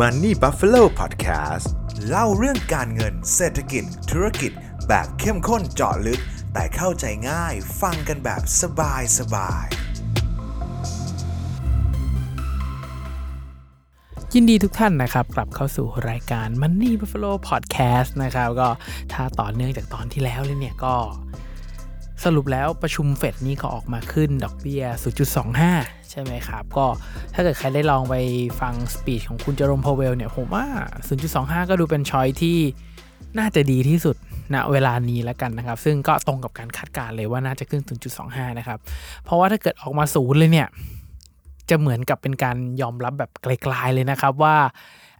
Money Buffalo Podcast เล่าเรื่องการเงินเศรษฐกิจ ธุรกิจ แบบเข้มข้นเจาะลึก แต่เข้าใจง่ายฟังกันแบบสบายสบายยินดีทุกท่านนะครับกลับเข้าสู่รายการ Money Buffalo Podcast นะครับ ก็ถ้าต่อเนื่องจากตอนที่แล้วเลยเนี่ยก็สรุปแล้วประชุมเฟดนี้ก็ออกมาขึ้นดอกเบี้ย 0.25 ใช่ไหมครับ ก็ถ้าเกิดใครได้ลองไปฟัง speech ของคุณเจอโรมพาวเวลล์เนี่ย ผมว่า 0.25 ก็ดูเป็น choice ที่น่าจะดีที่สุดณเวลานี้แล้วกันนะครับ ซึ่งก็ตรงกับการคาดการณ์เลยว่าน่าจะขึ้น 0.25 นะครับ เพราะว่าถ้าเกิดออกมาศูนย์เลยเนี่ย จะเหมือนกับเป็นการยอมรับแบบกลายๆเลยนะครับว่า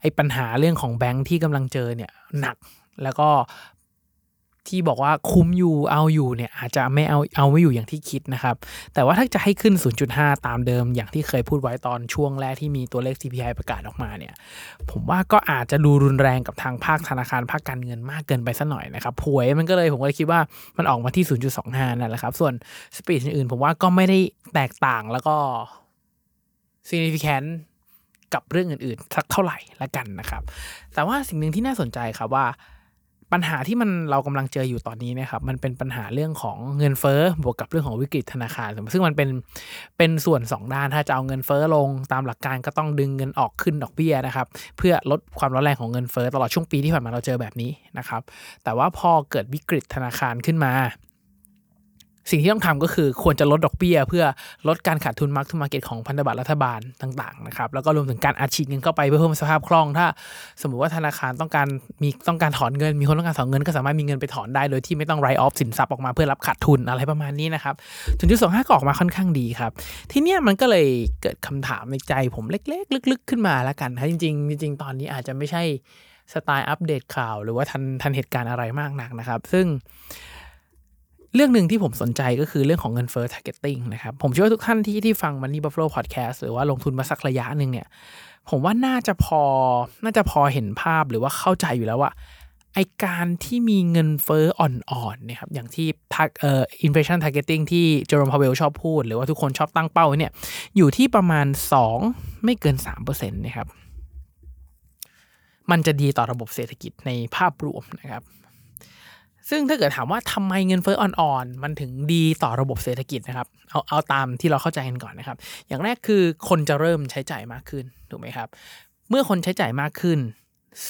ไอ้ปัญหาเรื่องของแบงค์ที่กำลังเจอเนี่ยหนักแล้วก็ ที่บอกว่าคุมอยู่เอาอยู่เนี่ยอาจจะไม่เอาเอาไม่อยู่อย่างที่คิดนะครับ แต่ว่าถ้าจะให้ขึ้น 0.5 ตามเดิมอย่างที่เคยพูดไว้ตอนช่วงแรกที่มีตัวเลข CPI ประกาศออกมาเนี่ยผมว่าก็อาจจะดูรุนแรงกับทางภาคธนาคารภาคการเงินมากเกินไปสัหน่อยนะครับหวยมันก็เลยผมก็เลยคิดว่ามันออกมาที่ 0.25 นั่นแหละครับ ส่วนสปีดอื่นๆ ผมว่าก็ไม่ได้แตกต่างแล้วก็ significant กับเรื่องอื่นๆสักเท่าไหร่ละกันนะครับ แต่ว่าสิ่งหนึ่งที่น่าสนใจครับว่า ปัญหาที่มันเรากำลังเจออยู่ตอนนี้นะครับ มันเป็นปัญหาเรื่องของเงินเฟ้อบวกกับเรื่องของวิกฤตธนาคาร ซึ่งมันเป็นเป็นส่วน 2 ด้านถ้าจะเอาเงินเฟ้อลงตามหลักการก็ต้องดึงเงินออกขึ้นดอกเบี้ยนะครับ เพื่อลดความร้อนแรงของเงินเฟ้อตลอดช่วงปีที่ผ่านมาเราเจอแบบนี้นะครับ แต่ว่าพอเกิดวิกฤตธนาคารขึ้นมา สิ่งที่ต้องทำก็คือควรจะลดดอกเบี้ย เพื่อลดการขาดทุนมาร์กทูมาเก็ตของพันธบัตรรัฐบาลต่างๆนะครับแล้วก็รวมถึงการอัดฉีดเงินเข้าไปเพื่อเพิ่มสภาพคล่อง ถ้า สมมุติว่าธนาคารต้องการมีต้องการถอนเงิน มีคนต้องการถอนเงินก็สามารถมีเงินไปถอนได้โดยที่ไม่ต้องไรออฟสินทรัพย์ออกมาเพื่อรับขาดทุนอะไรประมาณนี้นะครับถึงจุดสองห้าก็ออกมาค่อนข้างดีครับทีเนี้ยมันก็เลยเกิดคำถามในใจผมเล็ก ๆ ลึก ๆ ขึ้นมาแล้วกันนะจริงๆจริงๆตอนนี้อาจจะไม่ใช่สไตล์อัปเดตข่าว หรือว่าทันทันเหตุการณ์อะไรมากนักนะครับ ซึ่ง เรื่องหนึ่งที่ผมสนใจก็คือเรื่องของเงินเฟ้อ targeting นะครับ ผมเชื่อว่าทุกท่านที่ที่ฟัง Money Buffalo Podcast หรือว่าลงทุนมาสักระยะหนึ่งเนี่ย ผมว่าน่าจะพอ น่าจะพอเห็นภาพหรือว่าเข้าใจอยู่แล้วว่าไอการที่มีเงินเฟ้ออ่อนๆนี่ยครับอย่างที่ทักเอ่อ inflation targeting ที่เจอร์มพาวเวลชอบพูด หรือว่าทุกคนชอบตั้งเป้าเนี่ย อยู่ที่ประมาณ 2 ไม่เกิน3%นะครับมันจะดีต่อระบบเศรษฐกิจในภาพรวมนะครับ ซึ่งถ้าเกิดถามว่าทำไมเงินเฟ้ออ่อนๆ มันถึงดีต่อระบบเศรษฐกิจนะครับ เอาเอาตามที่เราเข้าใจกันก่อนนะครับ อย่างแรกคือคนจะเริ่มใช้จ่ายมากขึ้น ถูกไหมครับ เมื่อคนใช้จ่ายมากขึ้น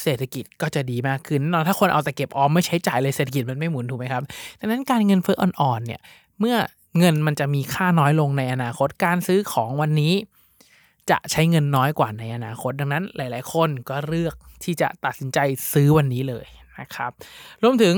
เศรษฐกิจก็จะดีมากขึ้นแน่นอนถ้าคนเอาแต่เก็บออมไม่ใช้จ่ายเลยเศรษฐกิจมันไม่หมุนถูกไหมครับ ดังนั้นการเงินเฟ้ออ่อนๆ เนี่ย เมื่อเงินมันจะมีค่าน้อยลงในอนาคต การซื้อของวันนี้จะใช้เงินน้อยกว่าในอนาคต ดังนั้นหลาย ๆ คนก็เลือกที่จะตัดสินใจซื้อวันนี้เลยนะครับ รวมถึง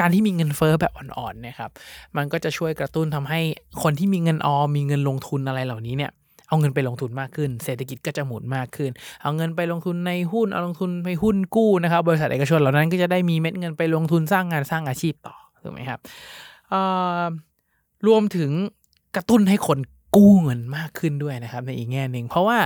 การที่มีเงินเฟ้อแบบอ่อนๆเนะครับ มันก็จะช่วยกระตุ้นทำให้คนที่มีเงินออมมีเงินลงทุนอะไรเหล่านี้เนี่ยเอาเงินไปลงทุนมากขึ้น เศรษฐกิจก็จะหมุนมากขึ้น เอาเงินไปลงทุนในหุ้น เอาลงทุนไปหุ้นกู้นะครับ บริษัทเอกชนเหล่านั้นก็จะได้มีเม็ดเงินไปลงทุนสร้างงานสร้างอาชีพต่อ ถูกไหมครับ รวมถึงกระตุ้นให้คนกู้เงินมากขึ้นด้วยนะครับในอีกแง่หนึ่ง เพราะว่า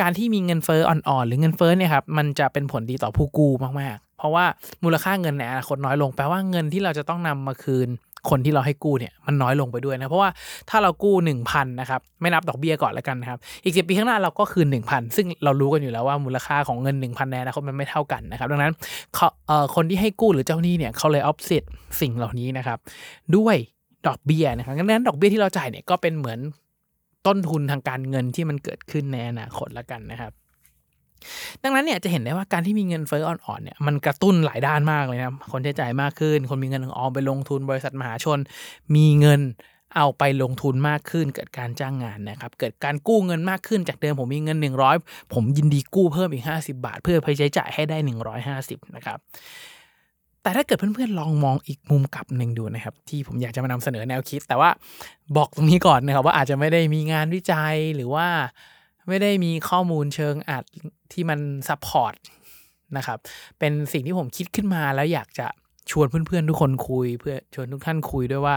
การที่มีเงินเฟ้ออ่อนๆ หรือเงินเฟ้อเนี่ยครับ มันจะเป็นผลดีต่อผู้กู้มาก ราะว่ามูลค่าเงินในอนาคตน้อยลง แปลว่าเงินที่เราจะต้องนำมาคืนคนที่เราให้กู้เนี่ยมันน้อยลงไปด้วยนะเพราะว่าถ้าเรากู้ 1,000นะครับไม่นับดอกเบี้ยก่อนแล้วกันนะครับอีกสิปีข้างหน้าเราก็คืน 1,000 ซึ่งเรารู้กันอยู่แล้วว่ามูลค่าของเงิน 1,000ในอนาคตมันไม่เท่ากันนะครับดังนั้นเขาเอ่อคนที่ให้กู้หรือเจ้าหนี้เนี่ยเขาเลยออฟเซตสิ่งเหล่านี้นะครับด้วยดอกเบี้ยนะครับดังนั้นดอกเบี้ยที่เราจ่ายเนี่ยก็เป็นเหมือนต้นทุนทางการเงินที่มันเกิดขึ้นในอนาคตแล้วกันนะครับ ดังนั้นเนี่ยจะเห็นได้ว่าการที่มีเงินเฟ้ออ่อนๆเนี่ยมันกระตุ้นหลายด้านมากเลยนะครับคนใช้จ่ายมากขึ้น คนมีเงินออมไปลงทุนบริษัทมหาชน มีเงินเอาไปลงทุนมากขึ้น เกิดการจ้างงานนะครับ เกิดการกู้เงินมากขึ้นจากเดิมผมมีเงิน 100 ผมยินดีกู้เพิ่มอีก 50 บาท เพื่อไปใช้จ่ายให้ได้ 150 นะครับ แต่ถ้าเกิดเพื่อนๆลองมองอีกมุมกลับหนึ่งดูนะครับ ที่ผมอยากจะมานำเสนอแนวคิด แต่ว่าบอกตรงนี้ก่อนนะครับว่าอาจจะไม่ได้มีงานวิจัยหรือว่า ไม่ได้มีข้อมูลเชิงอัดที่มัน support นะครับ เป็นสิ่งที่ผมคิดขึ้นมาแล้วอยากจะชวนเพื่อนๆทุกคนคุย เพื่อชวนทุกท่านคุยด้วยว่า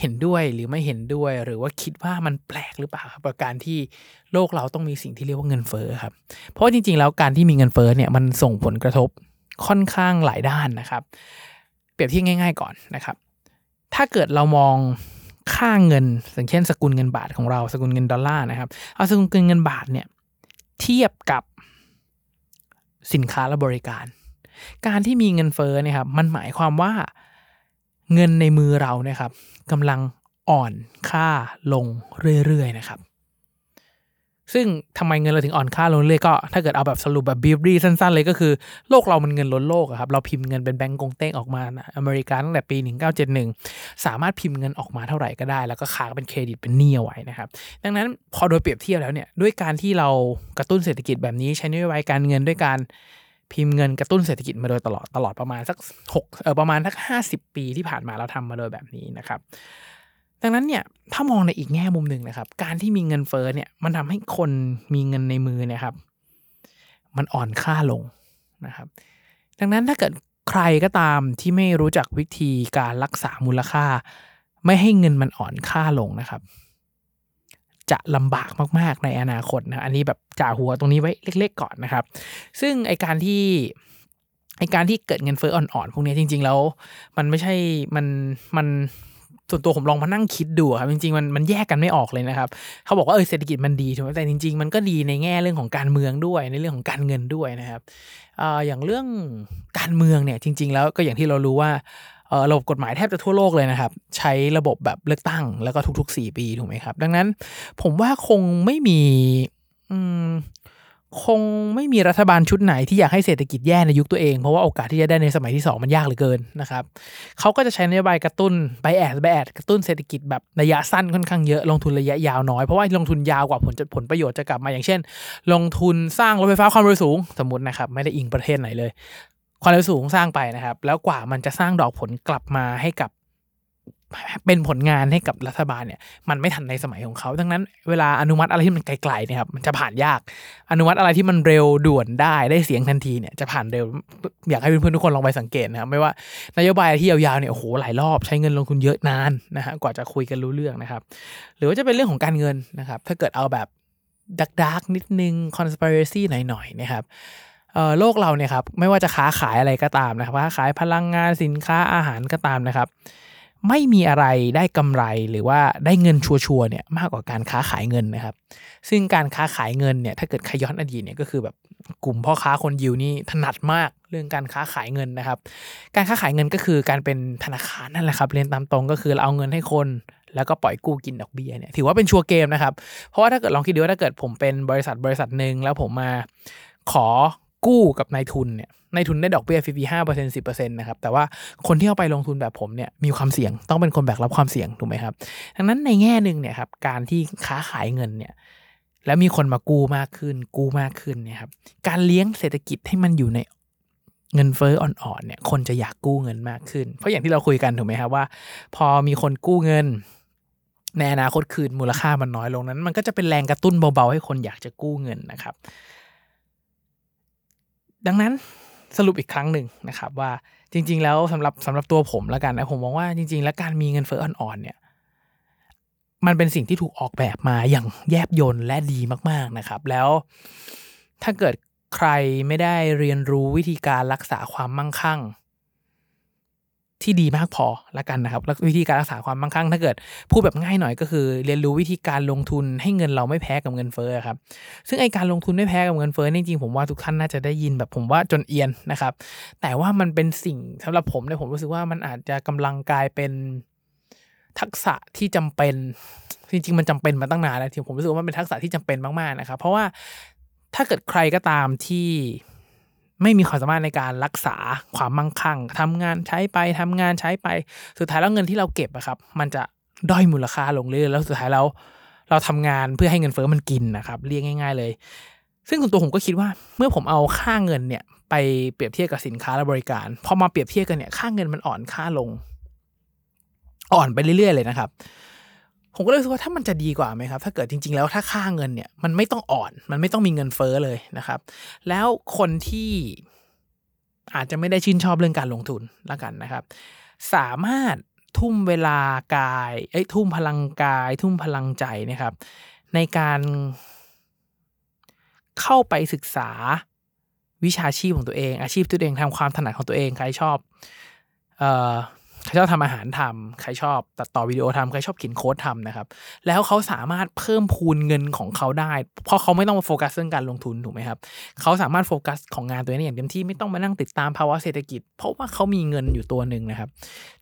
เห็นด้วยหรือไม่เห็นด้วย หรือว่าคิดว่ามันแปลกหรือเปล่าครับกับการที่โลกเราต้องมีสิ่งที่เรียกว่าเงินเฟ้อครับ เพราะจริงๆ แล้วการที่มีเงินเฟ้อเนี่ยมันส่งผลกระทบค่อนข้างหลายด้านนะครับ เปรียบเทียบง่าย ๆ ก่อนนะครับ ถ้าเกิดเรามอง ค่าเงินอย่างเช่นสกุลเงินบาทของเราสกุลเงินดอลลาร์นะครับ เอาสกุลเงินบาทเนี่ยเทียบกับสินค้าและบริการ การที่มีเงินเฟ้อเนี่ยครับมันหมายความว่าเงินในมือเราเนี่ยครับกำลังอ่อนค่าลงเรื่อยๆนะครับ ซึ่งทำไมเงินเราถึงอ่อนค่าลงเรื่อยก็ถ้าเกิดเอาแบบสรุปแบบบีบรีสั้น ๆ เลยก็คือโลกเรามันเงินล้นโลกครับ เราพิมพ์เงินเป็นแบงก์กงเต้งออกมาอเมริกาตั้งแต่ปี 1971 สามารถพิมพ์เงินออกมาเท่าไหร่ก็ได้ แล้วก็ค้างเป็นเครดิตเป็นหนี้เอาไว้นะครับดังนั้นพอโดยเปรียบเทียบแล้วเนี่ยด้วยการที่เรากระตุ้นเศรษฐกิจแบบนี้ใช้นโยบายการเงินด้วยการพิมพ์เงินกระตุ้นเศรษฐกิจมาโดยตลอดตลอดประมาณสักหกเออประมาณสักห้าสิบปีที่ผ่านมาเราทำมาโดยแบบนี้นะครับ ดังนั้นเนี่ยถ้ามองในอีกแง่มุมหนึ่งนะครับ การที่มีเงินเฟ้อเนี่ยมันทำให้คนมีเงินในมือเนี่ยครับ มันอ่อนค่าลงนะครับ ดังนั้นถ้าเกิดใครก็ตามที่ไม่รู้จักวิธีการรักษามูลค่า ไม่ให้เงินมันอ่อนค่าลงนะครับ จะลำบากมาก ๆ ในอนาคตนะอันนี้แบบจ่าหัวตรงนี้ไว้เล็ก ๆ ก่อนนะครับ ซึ่งไอการที่ไอการที่เกิดเงินเฟ้ออ่อน ๆ พวกนี้จริง ๆ แล้ว มันไม่ใช่มันมัน ส่วนตัวผมลองมานั่งคิดดูครับจริงๆมันมันแยกกันไม่ออกเลยนะครับ เขาบอกว่าเออเศรษฐกิจมันดีถูกไหมแต่จริง ๆ มันก็ดีในแง่เรื่องของการเมืองด้วยในเรื่องของการเงินด้วยนะครับอย่างเรื่องการเมืองเนี่ยจริง ๆ แล้วก็อย่างที่เรารู้ว่าระบบกฎหมายแทบจะทั่วโลกเลยนะครับ ใช้ระบบแบบเลือกตั้งแล้วก็ทุก ๆ 4 ปีถูกไหมครับ ดังนั้นผมว่าคงไม่มีอืม คงไม่มีรัฐบาลชุดไหนที่อยากให้เศรษฐกิจแย่ในยุคตัวเอง เพราะว่าโอกาสที่จะได้ในสมัยที่ 2 มันยากเหลือเกินนะครับเขาก็จะใช้นโยบายกระตุ้นไบแอดไบแอดกระตุ้นเศรษฐกิจแบบระยะสั้นค่อนข้างเยอะลงทุนระยะยาวน้อย เพราะว่าลงทุนยาวกว่าผลจะผลประโยชน์จะกลับมาอย่างเช่น ลงทุนสร้างรถไฟฟ้าความเร็วสูงสมมตินะครับไม่ได้อิงประเทศไหนเลย ความเร็วสูงสร้างไปนะครับแล้วกว่ามันจะสร้างดอกผลกลับมาให้กับ เป็นผลงานให้กับรัฐบาลเนี่ยมันไม่ทันในสมัยของเขาดังนั้นเวลาอนุมัติอะไรที่มันไกลๆเนี่ยครับมันจะผ่านยาก อนุมัติอะไรที่มันเร็วด่วนได้ได้เสียงทันทีเนี่ยจะผ่านเร็วอยากให้เพื่อนๆทุกคนลองไปสังเกตนะครับไม่ว่านโยบายที่ยาวๆเนี่ยโอ้โหหลายรอบใช้เงินลงทุนเยอะนานนะฮะกว่าจะคุยกันรู้เรื่องนะครับ หรือว่าจะเป็นเรื่องของการเงินนะครับ ถ้าเกิดเอาแบบดักดักนิดนึง conspiracy หน่อยๆนะครับโลกเราเนี่ยครับไม่ว่าจะค้าขายอะไรก็ตามนะครับค้าขายพลังงานสินค้าอาหารก็ตามนะครับ ไม่มีอะไรได้กำไรหรือว่าได้เงินชัวร์เนี่ยมากกว่าการค้าขายเงินนะครับ ซึ่งการค้าขายเงินเนี่ยถ้าเกิดขย้อนอดีตเนี่ยก็คือแบบกลุ่มพ่อค้าคนยิวนี่ถนัดมากเรื่องการค้าขายเงินนะครับ การค้าขายเงินก็คือการเป็นธนาคารนั่นแหละครับเรียนตามตรงก็คือเราเอาเงินให้คนแล้วก็ปล่อยกู้กินดอกเบี้ยเนี่ยถือว่าเป็นชัวร์เกมนะครับ เพราะว่าถ้าเกิดลองคิดดูว่าถ้าเกิดผมเป็นบริษัทบริษัทหนึ่งแล้วผมมาขอ กู้กับนายทุนเนี่ยนายทุนได้ดอกเบี้ยฟรีห้าเปอร์เซ็นสิบเปอร์เซ็นต์นะครับแต่ว่าคนที่เอาไปลงทุนแบบผมเนี่ยมีความเสี่ยงต้องเป็นคนแบกรับความเสี่ยงถูกไหมครับดังนั้นในแง่หนึ่งเนี่ยครับการที่ค้าขายเงินเนี่ยแล้วมีคนมากู้มากขึ้น กู้มากขึ้นเนี่ยครับการเลี้ยงเศรษฐกิจให้มันอยู่ในเงินเฟ้ออ่อนๆเนี่ยคนจะอยากกู้เงินมากขึ้น เพราะอย่างที่เราคุยกันถูกไหมครับว่า พอมีคนกู้เงินในอนาคตคืนมูลค่ามันน้อยลงนั้น มันก็จะเป็นแรงกระตุ้นเบาๆให้คนอยากจะกู้เงินนะครับ ดังนั้นสรุปอีกครั้งหนึ่งนะครับว่าจริง ๆ แล้วสำหรับสำหรับตัวผมแล้วกันนะผมมองว่าจริง ๆ แล้วการมีเงินเฟ้ออ่อนๆเนี่ยมันเป็นสิ่งที่ถูกออกแบบมาอย่างแยบยลและดีมากๆนะครับ แล้วถ้าเกิดใครไม่ได้เรียนรู้วิธีการรักษาความมั่งคั่ง ที่ดีมากพอละกันนะครับแล้ววิธีการรักษาความมั่งคั่งถ้าเกิดพูดแบบง่ายหน่อยก็คือ เรียนรู้วิธีการลงทุนให้เงินเราไม่แพ้กับเงินเฟ้อครับซึ่งไอการลงทุนไม่แพ้กับเงินเฟ้อจริงๆผมว่าทุกท่านน่าจะได้ยินแบบผมว่าจนเอียนนะครับ แต่ว่ามันเป็นสิ่งสำหรับผมเนี่ยผมรู้สึกว่ามันอาจจะกำลังกลายเป็นทักษะที่จำเป็นจริงๆมันจำเป็นมาตั้งนานแล้วที่ผมรู้สึกว่ามันเป็นทักษะที่จำเป็นมากๆนะครับ เพราะว่าถ้าเกิดใครก็ตามที่ ไม่มีความสามารถในการรักษาความมั่งคั่งทำงานใช้ไปทำงานใช้ไป สุดท้ายแล้วเงินที่เราเก็บอะครับ มันจะด้อยมูลค่าลงเรื่อยๆแล้วสุดท้ายแล้วเราทำงานเพื่อให้เงินเฟ้อมันกินนะครับ เรียกง่าย ๆ เลย ซึ่งส่วนตัวผมก็คิดว่า เมื่อผมเอาค่าเงินเนี่ย ไปเปรียบเทียบกับสินค้าและบริการพอมาเปรียบเทียบกันเนี่ยค่าเงินมันอ่อนค่าลง อ่อนไปเรื่อยๆเลยนะครับ ผมก็เลยรู้สึกว่าถ้ามันจะดีกว่าไหมครับ ถ้าเกิดจริง ๆ แล้วถ้าค่าเงินเนี่ยมันไม่ต้องอ่อน มันไม่ต้องมีเงินเฟ้อเลยนะครับ แล้วคนที่อาจจะไม่ได้ชื่นชอบเรื่องการลงทุนละกันนะครับ สามารถทุ่มเวลากายเอ้ยทุ่มพลังกาย ทุ่มพลังใจนะครับ ในการเข้าไปศึกษาวิชาชีพของตัวเอง อาชีพตัวเองทำความถนัดของตัวเองใครชอบ เอ่อ ใครชอบทำอาหารทำใครชอบตัดต่อวิดีโอทำใครชอบเขียนโค้ดทำนะครับ แล้วเขาสามารถเพิ่มพูนเงินของเขาได้ เพราะเขาไม่ต้องมาโฟกัสเรื่องการลงทุนถูกไหมครับเขาสามารถโฟกัสของงานตัวนี้อย่างเต็มที่ไม่ต้องมานั่งติดตามภาวะเศรษฐกิจ เพราะว่าเขามีเงินอยู่ตัวหนึ่งนะครับ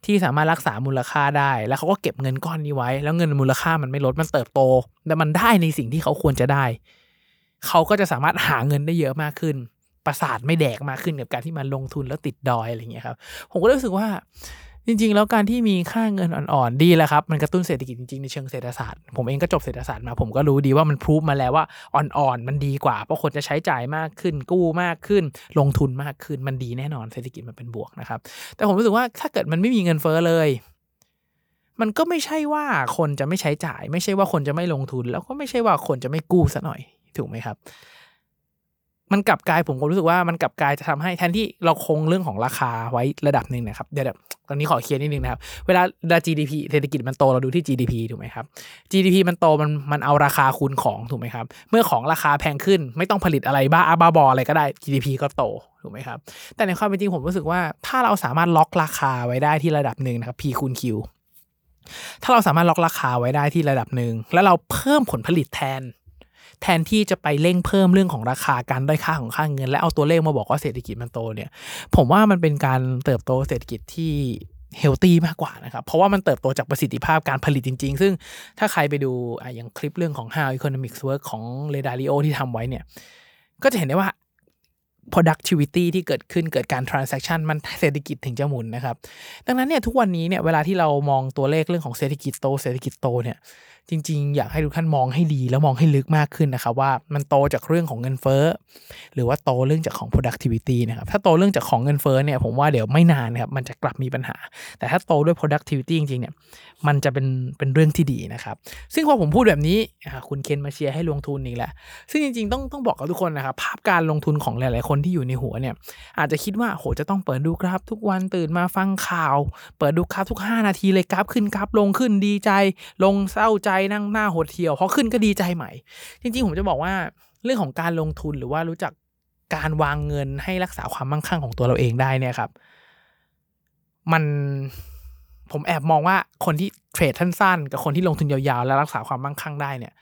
ที่สามารถรักษามูลค่าได้ แล้วเขาก็เก็บเงินก้อนนี้ไว้ แล้วเงินมูลค่ามันไม่ลดมันเติบโตแต่มันได้ในสิ่งที่เขาควรจะได้เขาก็จะสามารถหาเงินได้เยอะมากขึ้น ประสาทไม่แดกมากขึ้นกับการที่มันลงทุนแล้วติดดอยอะไรอย่างเงี้ยครับ ผมก็รู้สึกว่า จริง ๆ แล้วการที่มีค่าเงินอ่อนๆดีแล้วครับ มันกระตุ้นเศรษฐกิจจริง ๆ ในเชิงเศรษฐศาสตร์ ผมเองก็จบเศรษฐศาสตร์มา ผมก็รู้ดีว่ามันพูฟมาแล้วว่าอ่อนๆมันดีกว่า เพราะคนจะใช้จ่ายมากขึ้น กู้มากขึ้น ลงทุนมากขึ้นมันดีแน่นอนเศรษฐกิจมันเป็นบวกนะครับ แต่ผมรู้สึกว่าถ้าเกิดมันไม่มีเงินเฟ้อเลย มันก็ไม่ใช่ว่าคนจะไม่ใช้จ่าย ไม่ใช่ว่าคนจะไม่ลงทุน แล้วก็ไม่ใช่ว่าคนจะไม่กู้ซะหน่อยถูกไหมครับ มันกลับกลายผมก็รู้สึกว่ามันกลับกลายจะทำให้แทนที่เราคงเรื่องของราคาไว้ระดับหนึ่งนะครับเดี๋ยวตอนนี้ขอเคลียร์นิดนึงนะครับ เวลา GDP เศรษฐกิจมันโตเราดูที่ GDP ถูกไหมครับ GDP มันโตมันมันเอาราคาคูณของถูกไหมครับ เมื่อของราคาแพงขึ้นไม่ต้องผลิตอะไรบ้าบ้าบออะไรก็ได้ GDP ก็โตถูกไหมครับ แต่ในความเป็นจริงผมรู้สึกว่า ถ้าเราสามารถล็อกราคาไว้ได้ที่ระดับหนึ่งนะครับ P คูณ Q ถ้าเราสามารถล็อกราคาไว้ได้ที่ระดับหนึ่งแล้วเราเพิ่มผลผลิตแทน แทนที่จะไปเร่งเพิ่มเรื่องของราคาการด้ค่าของค่าเงิน และเอาตัวเลขมาบอกว่าเศรษฐกิจมันโตเนี่ย ผมว่ามันเป็นการเติบโตเศรษฐกิจที่เฮลตี้มากกว่านะครับ เพราะว่ามันเติบโตจากประสิทธิภาพการผลิตจริง ๆ ซึ่งถ้าใครไปดูออย่างคลิปเรื่องของ How Economics Work ของ r e d a r i o ที่ทำไว้เนี่ย ก็จะเห็นได้ว่า productivity ที่เกิดขึ้นเกิดการ transaction มันเศรษฐกิจถึงจะหมุนนะครับ ดังนั้นเนี่ยทุกวันนี้เนี่ยเวลาที่เรามองตัวเลขเรื่องของเศรษฐกิจโตเศรษฐกิจโตเนี่ยจริงๆ อยากให้ทุกท่านมองให้ดีแล้วมองให้ลึกมากขึ้นนะครับว่ามันโตจากเรื่องของเงินเฟ้อหรือว่าโตเรื่องจากของ productivity นะครับถ้าโตเรื่องจากของเงินเฟ้อเนี่ยผมว่าเดี๋ยวไม่นานนะครับมันจะกลับมีปัญหา แต่ถ้าโตด้วย productivity จริงๆเนี่ยมันจะเป็นเป็นเรื่องที่ดีนะครับซึ่งพอผมพูดแบบนี้คุณเคนมาเชียร์ให้ลงทุนอีกแล้วซึ่งจริงๆต้องต้องบอกกับทุกคนนะครับภาพการลงทุนของหลายๆคนนที่อยู่ในหัวเนี่ย อาจจะคิดว่าโหจะต้องเปิดดูกราฟทุกวันตื่นมาฟังข่าว เปิดดูกราฟทุก 5 นาทีเลยกราฟขึ้นกราฟลงขึ้นดีใจ ลงเศร้าใจนั่งหน้าหดเที่ยวพอขึ้นก็ดีใจใหม่ จริง ๆ ผมจะบอกว่าเรื่องของการลงทุนหรือว่ารู้จักการวางเงินให้รักษาความมั่งคั่งของตัวเราเองได้เนี่ยครับ มันผมแอบมองว่าคนที่เทรดสั้นๆกับคนที่ลงทุนยาวๆ และรักษาความมั่งคั่งได้เนี่ย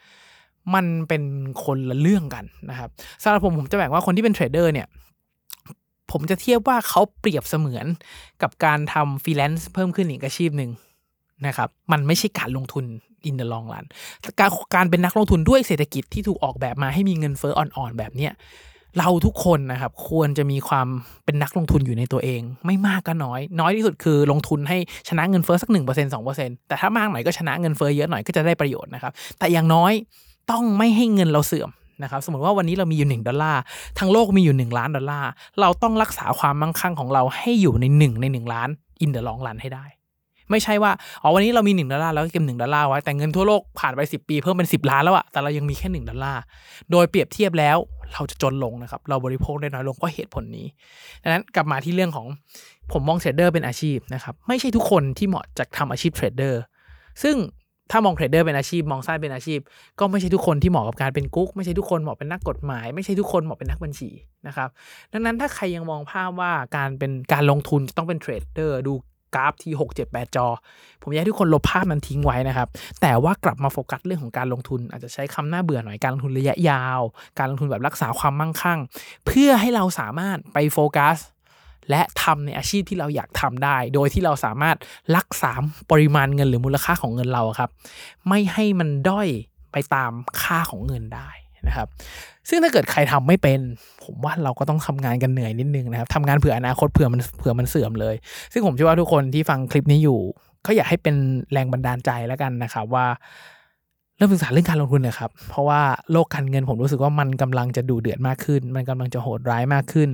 มันเป็นคนละเรื่องกันนะครับสำหรับผมผมจะแบ่งว่าคนที่เป็นเทรดเดอร์เนี่ยผมจะเทียบว่าเขาเปรียบเสมือนกับการทำฟรีแลนซ์เพิ่มขึ้นอีกอาชีพหนึ่งนะครับ มันไม่ใช่การลงทุนอินเดอ long run การการเป็นนักลงทุนด้วยเศรษฐกิจที่ถูกออกแบบมาให้มีเงินเฟ้ออ่อนๆ แบบเนี้ยเราทุกคนนะครับควรจะมีความเป็นนักลงทุนอยู่ในตัวเอง ไม่มากก็น้อย น้อยที่สุดคือลงทุนให้ชนะเงินเฟ้อสักหนึ่งเปอร์เซ็นต์สองเปอร์เซ็นต์แต่ถ้ามากหน่อยก็ชนะเงินเฟ้อเยอะหน่อยก็จะได้ประโยชน์นะครับ แต่อย่างน้อย ต้องไม่ให้เงินเราเสื่อมนะครับสมมติว่าวันนี้เรามีอยู่หนึ่งดอลลาร์ทั้งโลกมีอยู่หนึ่งล้านดอลลาร์เราต้องรักษาความมั่งคั่งของเราให้อยู่ในหนึ่งในหนึ่งล้านอินเดอ long run ให้ได้ ไม่ใช่ว่าอ๋อวันนี้เรามีหนึ่งดอลลาร์แล้วก็เก็บหนึ่งดอลลาร์ไว้แต่เงินทั่วโลกผ่านไปสิบปีเพิ่มเป็นสิบล้านแล้วอะแต่เรายังมีแค่หนึ่งดอลลาร์โดยเปรียบเทียบแล้วเราจะจนลงนะครับเราบริโภคได้น้อยลงเพราะเหตุผลนี้ดังนั้นกลับมาที่เรื่องของผมมองเทรดเดอร์เป็นอาชีพนะครับไม่ใช่ทุกคนที่เหมาะจะทำอาชีพเทรดเดอร์ซึ่ง ถ้ามองเทรดเดอร์เป็นอาชีพ มองไส้เป็นอาชีพ ก็ไม่ใช่ทุกคนที่เหมาะกับการเป็นกุ๊ก ไม่ใช่ทุกคนเหมาะเป็นนักกฎหมาย ไม่ใช่ทุกคนเหมาะเป็นนักบัญชีนะครับ ดังนั้นถ้าใครยังมองภาพว่าการเป็นการลงทุนต้องเป็นเทรดเดอร์ดูกราฟที่ 6 7 8 จอ ผมอยากให้ทุกคนลบภาพนั้นทิ้งไว้นะครับ แต่ว่ากลับมาโฟกัสเรื่องของการลงทุน อาจจะใช้คำน่าเบื่อหน่อยการลงทุนระยะยาว การลงทุนแบบรักษาความมั่งคั่ง เพื่อให้เราสามารถไปโฟกัส และทำในอาชีพที่เราอยากทำได้ โดยที่เราสามารถรักษาปริมาณเงินหรือมูลค่าของเงินเราครับ ไม่ให้มันด้อยไปตามค่าของเงินได้นะครับ ซึ่งถ้าเกิดใครทำไม่เป็น ผมว่าเราก็ต้องทำงานกันเหนื่อยนิดนึงนะครับทำงานเผื่ออนาคตเผื่อมันเผื่อมันเสื่อมเลย ซึ่งผมเชื่อว่าทุกคนที่ฟังคลิปนี้อยู่ ก็อยากให้เป็นแรงบันดาลใจแล้วกันนะครับว่า ริ่มศึกษาเรื่องการลงทุนนะครับ เพราะว่าโลกการเงินผมรู้สึกว่ามันกำลังจะดูเดือดมากขึ้น มันกำลังจะโหดร้ายมากขึ้น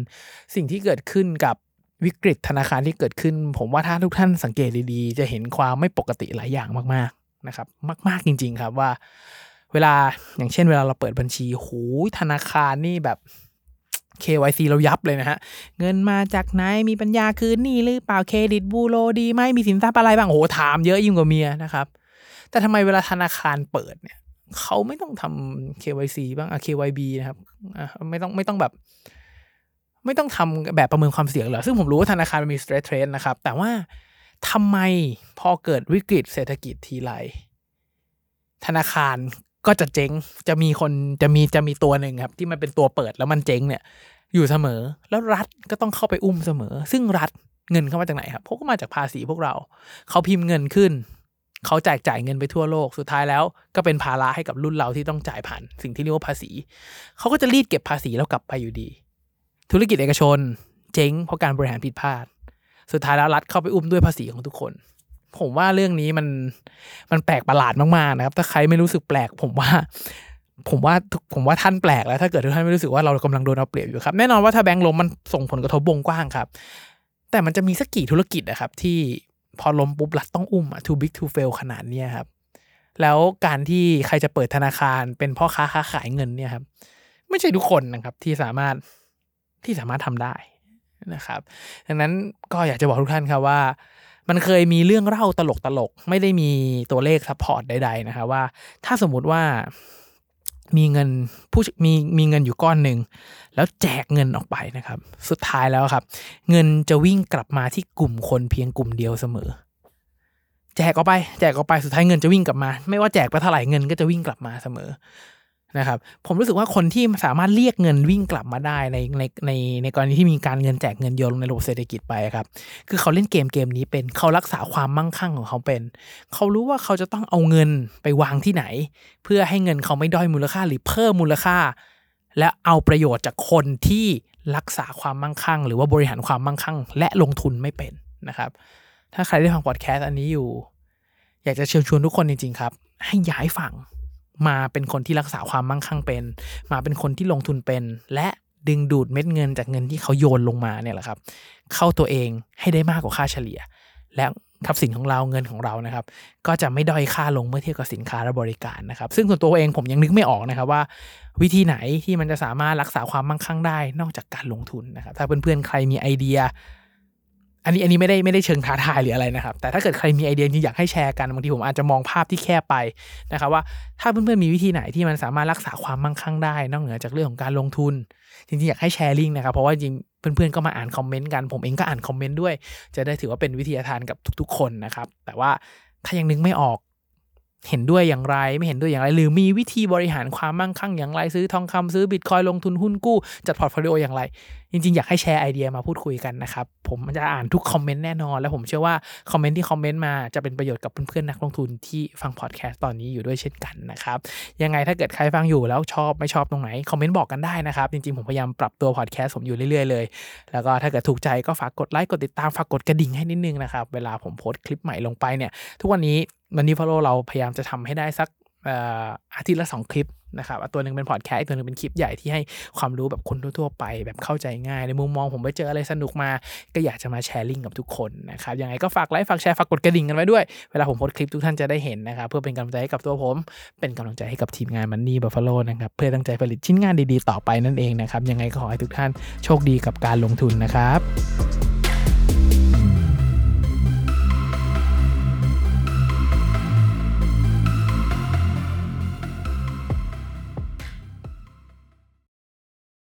สิ่งที่เกิดขึ้นกับวิกฤตธนาคารที่เกิดขึ้น ผมว่าถ้าทุกท่านสังเกตดีๆ จะเห็นความไม่ปกติหลายอย่างมากๆนะครับ มากๆจริง ๆ ครับว่า เวลาอย่างเช่น เวลาเราเปิดบัญชีหูธนาคารนี่แบบ KYC เรายับเลยนะฮะ เงินมาจากไหน มีปัญญาคืนนี่หรือเปล่า เครดิตบูโรดีไหมมีสินทรัพย์อะไรบ้าง โห ถามเยอะยิ่งกว่าเมียนะครับ แต่ทำไมเวลาธนาคารเปิดเนี่ยเขาไม่ต้องทำ KYC บ้างอะ KYB นะครับอะไม่ต้องไม่ต้องแบบ ไม่ต้องทำแบบประเมินความเสี่ยงเหรอ ซึ่งผมรู้ว่าธนาคารมันมี stress test นะครับ แต่ว่าทำไมพอเกิดวิกฤตเศรษฐกิจทีไรธนาคารก็จะเจ๊ง จะมีคนจะมีจะมีตัวหนึ่งครับ ที่มันเป็นตัวเปิดแล้วมันเจ๊งเนี่ย อยู่เสมอ แล้วรัฐก็ต้องเข้าไปอุ้มเสมอ ซึ่งรัฐเงินเข้ามาจากไหนครับพวกก็มาจากภาษีพวกเรา เขาพิมพ์เงินขึ้น เขาแจกจ่ายเงินไปทั่วโลกสุดท้ายแล้ว ก็เป็นภาระให้กับรุ่นเราที่ต้องจ่ายผ่าน สิ่งที่เรียกว่าภาษี เขาก็จะรีดเก็บภาษีแล้วกลับไปอยู่ดี ธุรกิจเอกชน เจ๊งเพราะการบริหารผิดพลาด สุดท้ายแล้วรัฐเข้าไปอุ้มด้วยภาษีของทุกคน ผมว่าเรื่องนี้มันมันแปลกประหลาดมากๆนะครับ ถ้าใครไม่รู้สึกแปลก ผมว่าผมว่าผมว่าท่านแปลกแล้ว ถ้าเกิดท่านไม่รู้สึกว่าเรากำลังโดนเอาเปรียบอยู่ครับแน่นอนว่าถ้าแบงก์ล้มมันส่งผลกระทบวงกว้างครับ แต่มันจะมีสักกี่ธุรกิจนะครับที่ พอล้มปุ๊บรัฐต้องอุ้มอะ too big to fail ขนาดเนี้ยครับ แล้วการที่ใครจะเปิดธนาคารเป็นพ่อค้าค้าขายเงินเนี่ยครับ ไม่ใช่ทุกคนนะครับที่สามารถที่สามารถทำได้นะครับ ดังนั้นก็อยากจะบอกทุกท่านครับว่า มันเคยมีเรื่องเล่าตลกตลกๆไม่ได้มีตัวเลข support ใดๆนะครับว่าถ้าสมมุติว่า มีเงินผู้มีมีเงินอยู่ก้อนหนึ่งแล้วแจกเงินออกไปนะครับ สุดท้ายแล้วครับ เงินจะวิ่งกลับมาที่กลุ่มคนเพียงกลุ่มเดียวเสมอ แจกออกไป แจกออกไปสุดท้ายเงินจะวิ่งกลับมา ไม่ว่าแจกไปเท่าไหร่เงินก็จะวิ่งกลับมาเสมอ นะครับ ผมรู้สึกว่าคนที่สามารถเรียกเงินวิ่งกลับมาได้ในในในในกรณีที่มีการเงินแจกเงินโยนลงในระบบเศรษฐกิจไปครับ คือเขาเล่นเกมเกมนี้เป็นเขารักษาความมั่งคั่งของเขาเป็น เขารู้ว่าเขาจะต้องเอาเงินไปวางที่ไหน เพื่อให้เงินเขาไม่ด้อยมูลค่าหรือเพิ่มมูลค่า และเอาประโยชน์จากคนที่รักษาความมั่งคั่ง หรือว่าบริหารความมั่งคั่ง และลงทุนไม่เป็นนะครับ ถ้าใครได้ฟังพอดแคสต์อันนี้อยู่ อยากจะเชิญชวนทุกคนจริงๆครับ ให้ย้ายฝั่ง มาเป็นคนที่รักษาความมั่งคั่งเป็น มาเป็นคนที่ลงทุนเป็น และดึงดูดเม็ดเงินจากเงินที่เขาโยนลงมาเนี่ยแหละครับ เข้าตัวเองให้ได้มากกว่าค่าเฉลี่ย และทรัพย์สินของเราเงินของเรานะครับ ก็จะไม่ด้อยค่าลงเมื่อเทียบกับสินค้าและบริการนะครับ ซึ่งส่วนตัวเองผมยังนึกไม่ออกนะครับว่า วิธีไหนที่มันจะสามารถรักษาความมั่งคั่งได้นอกจากการลงทุนนะครับ ถ้าเพื่อนๆใครมีไอเดีย อันนี้อันนี้ไม่ได้ไม่ได้เชิงท้าทายหรืออะไรนะครับ แต่ถ้าเกิดใครมีไอเดียจริงอยากให้แชร์กันบางทีผมอาจจะมองภาพที่แคบไปนะครับว่าถ้าเพื่อนๆมีวิธีไหนที่มันสามารถรักษาความมั่งคั่งได้ นอกเหนือจากเรื่องของการลงทุน จริงๆอยากให้แชร์ริ่งนะครับเพราะว่าจริงเพื่อนๆก็มาอ่านคอมเมนต์กันผมเองก็อ่านคอมเมนต์ด้วย จะได้ถือว่าเป็นวิทยาทานกับทุก ๆ คนนะครับแต่ว่าถ้ายังนึกไม่ออก เห็นด้วยอย่างไรไม่เห็นด้วยอย่างไร หรือมีวิธีบริหารความมั่งคั่งอย่างไร ซื้อทองคำซื้อบิตคอยลงทุนหุ้นกู้จัดพอร์ตโฟลิโออย่างไร จริง ๆ อยากให้แชร์ไอเดียมาพูดคุยกันนะครับ ผมจะอ่านทุกคอมเมนต์แน่นอน และผมเชื่อว่าคอมเมนต์ที่คอมเมนต์มาจะเป็นประโยชน์กับเพื่อนๆนักลงทุนที่ฟังพอดแคสต์ตอนนี้อยู่ด้วยเช่นกันนะครับยังไงถ้าเกิดใครฟังอยู่แล้วชอบไม่ชอบตรงไหนคอมเมนต์บอกกันได้นะครับจริงๆผมพยายามปรับตัวพอดแคสต์ผมอยู่เรื่อยๆเลย แล้วก็ถ้าเกิดถูกใจก็ฝากกดไลค์กดติดตามฝากกดกระดิ่งให้นิดนึงนะครับเวลาผมโพสต์คลิปใหม่ลงไปเนี่ยทุกวันนี้ Money Buffalo เราพยายามจะทำให้ได้สักอาทิตย์ละสองคลิปนะครับตัวหนึ่งเป็นพอดแคสต์อีกตัวหนึ่งเป็นคลิปใหญ่ที่ให้ความรู้แบบคนทั่วๆไป แบบเข้าใจง่าย ในมุมมองผมไปเจออะไรสนุกมา ก็อยากจะมา sharing กับทุกคนนะครับยังไงก็ฝากไลค์ฝากแชร์ฝากกดกระดิ่งกันไว้ด้วย เวลาผมโพสต์คลิปทุกท่านจะได้เห็นนะครับเพื่อเป็นกำลังใจให้กับตัวผม เป็นกำลังใจให้กับทีมงาน Money Buffalo นะครับเพื่อตั้งใจผลิตชิ้นงานดีๆ ต่อไปนั่นเองนะครับยังไงก็ขอให้ทุกท่านโชคดีกับการลงทุนนะครับ